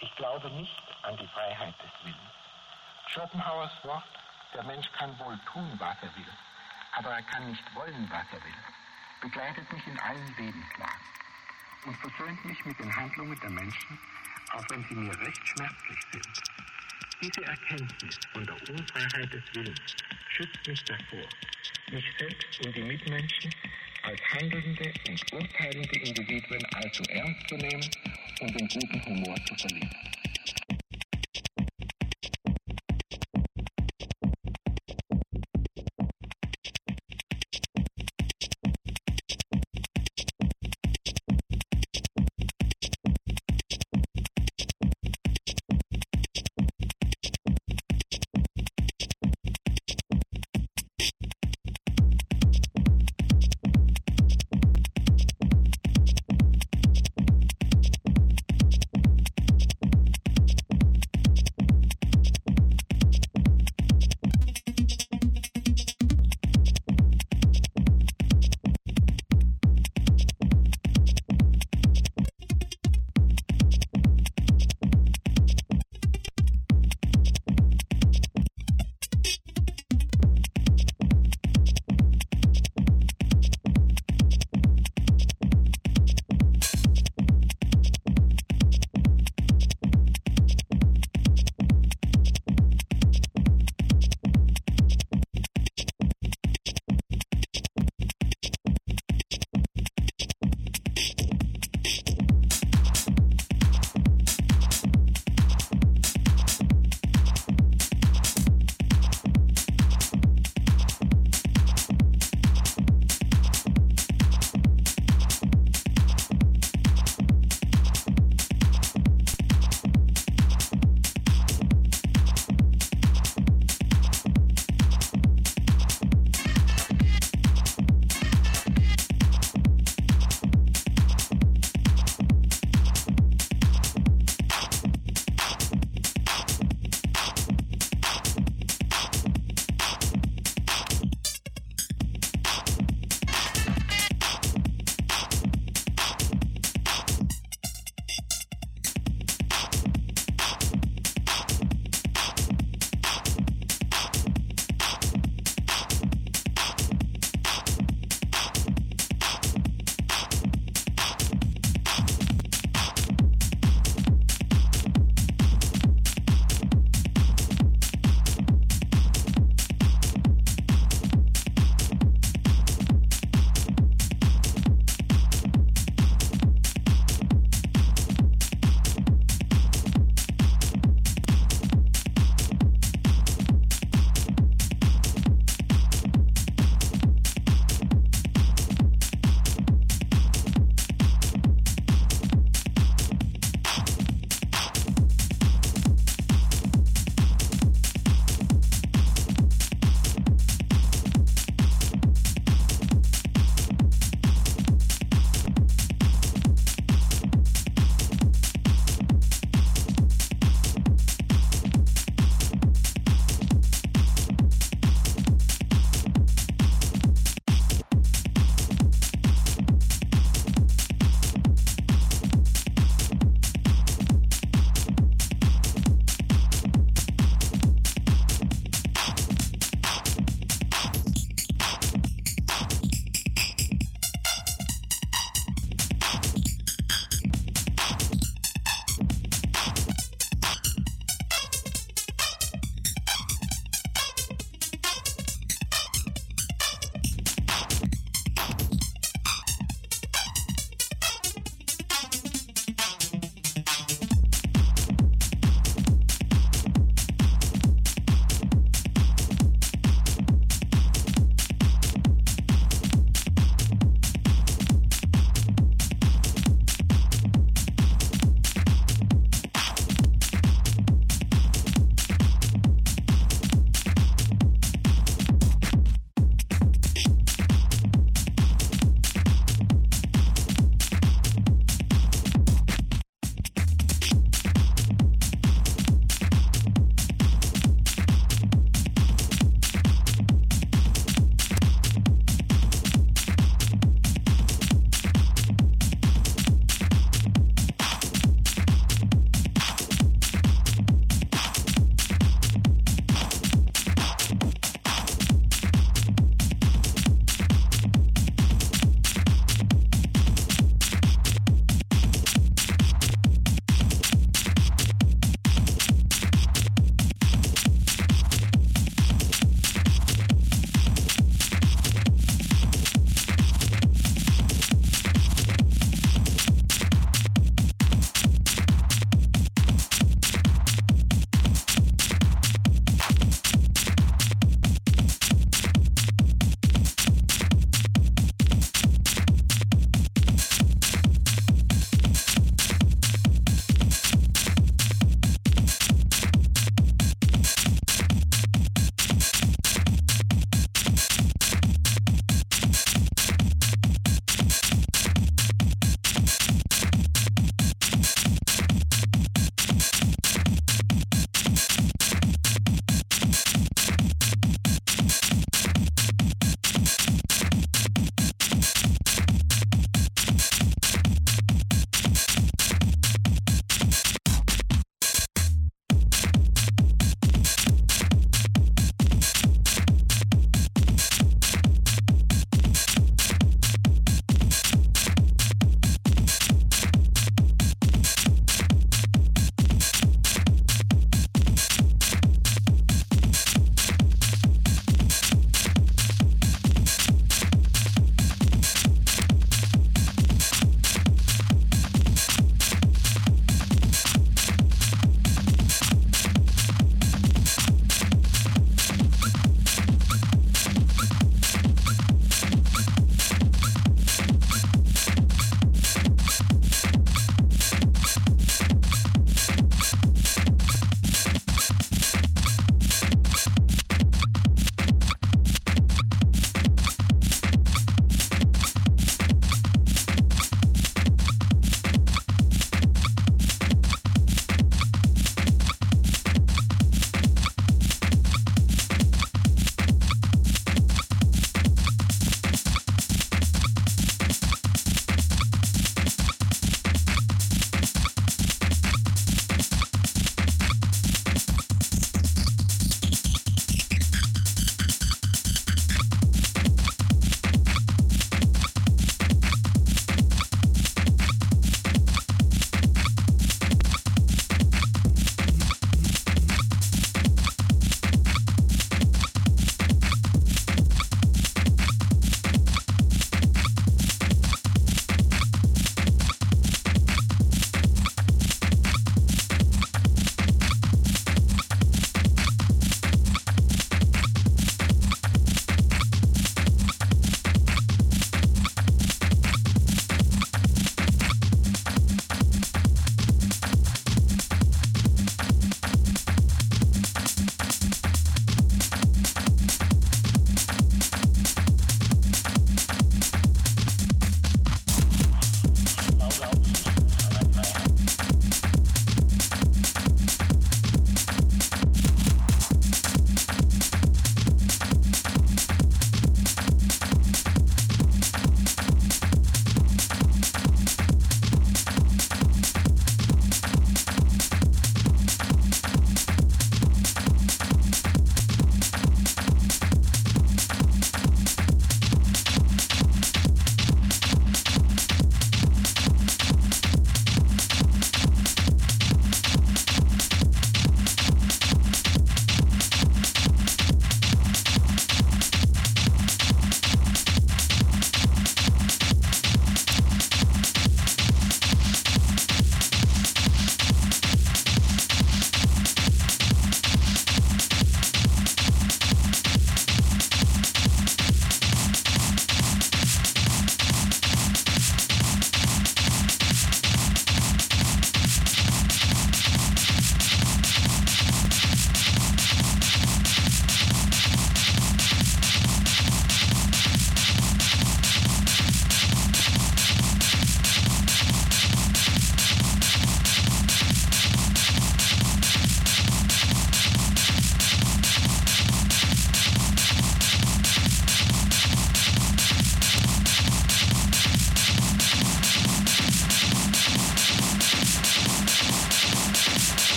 Ich glaube nicht an die Freiheit des Willens. Schopenhauers Wort, der Mensch kann wohl tun, was er will, aber er kann nicht wollen, was er will, begleitet mich in allen Lebenslagen und versöhnt mich mit den Handlungen der Menschen, auch wenn sie mir recht schmerzlich sind. Diese Erkenntnis von der Unfreiheit des Willens schützt mich davor, mich selbst und die Mitmenschen als handelnde und urteilende Individuen allzu ernst zu nehmen und den guten Humor zu verlieren.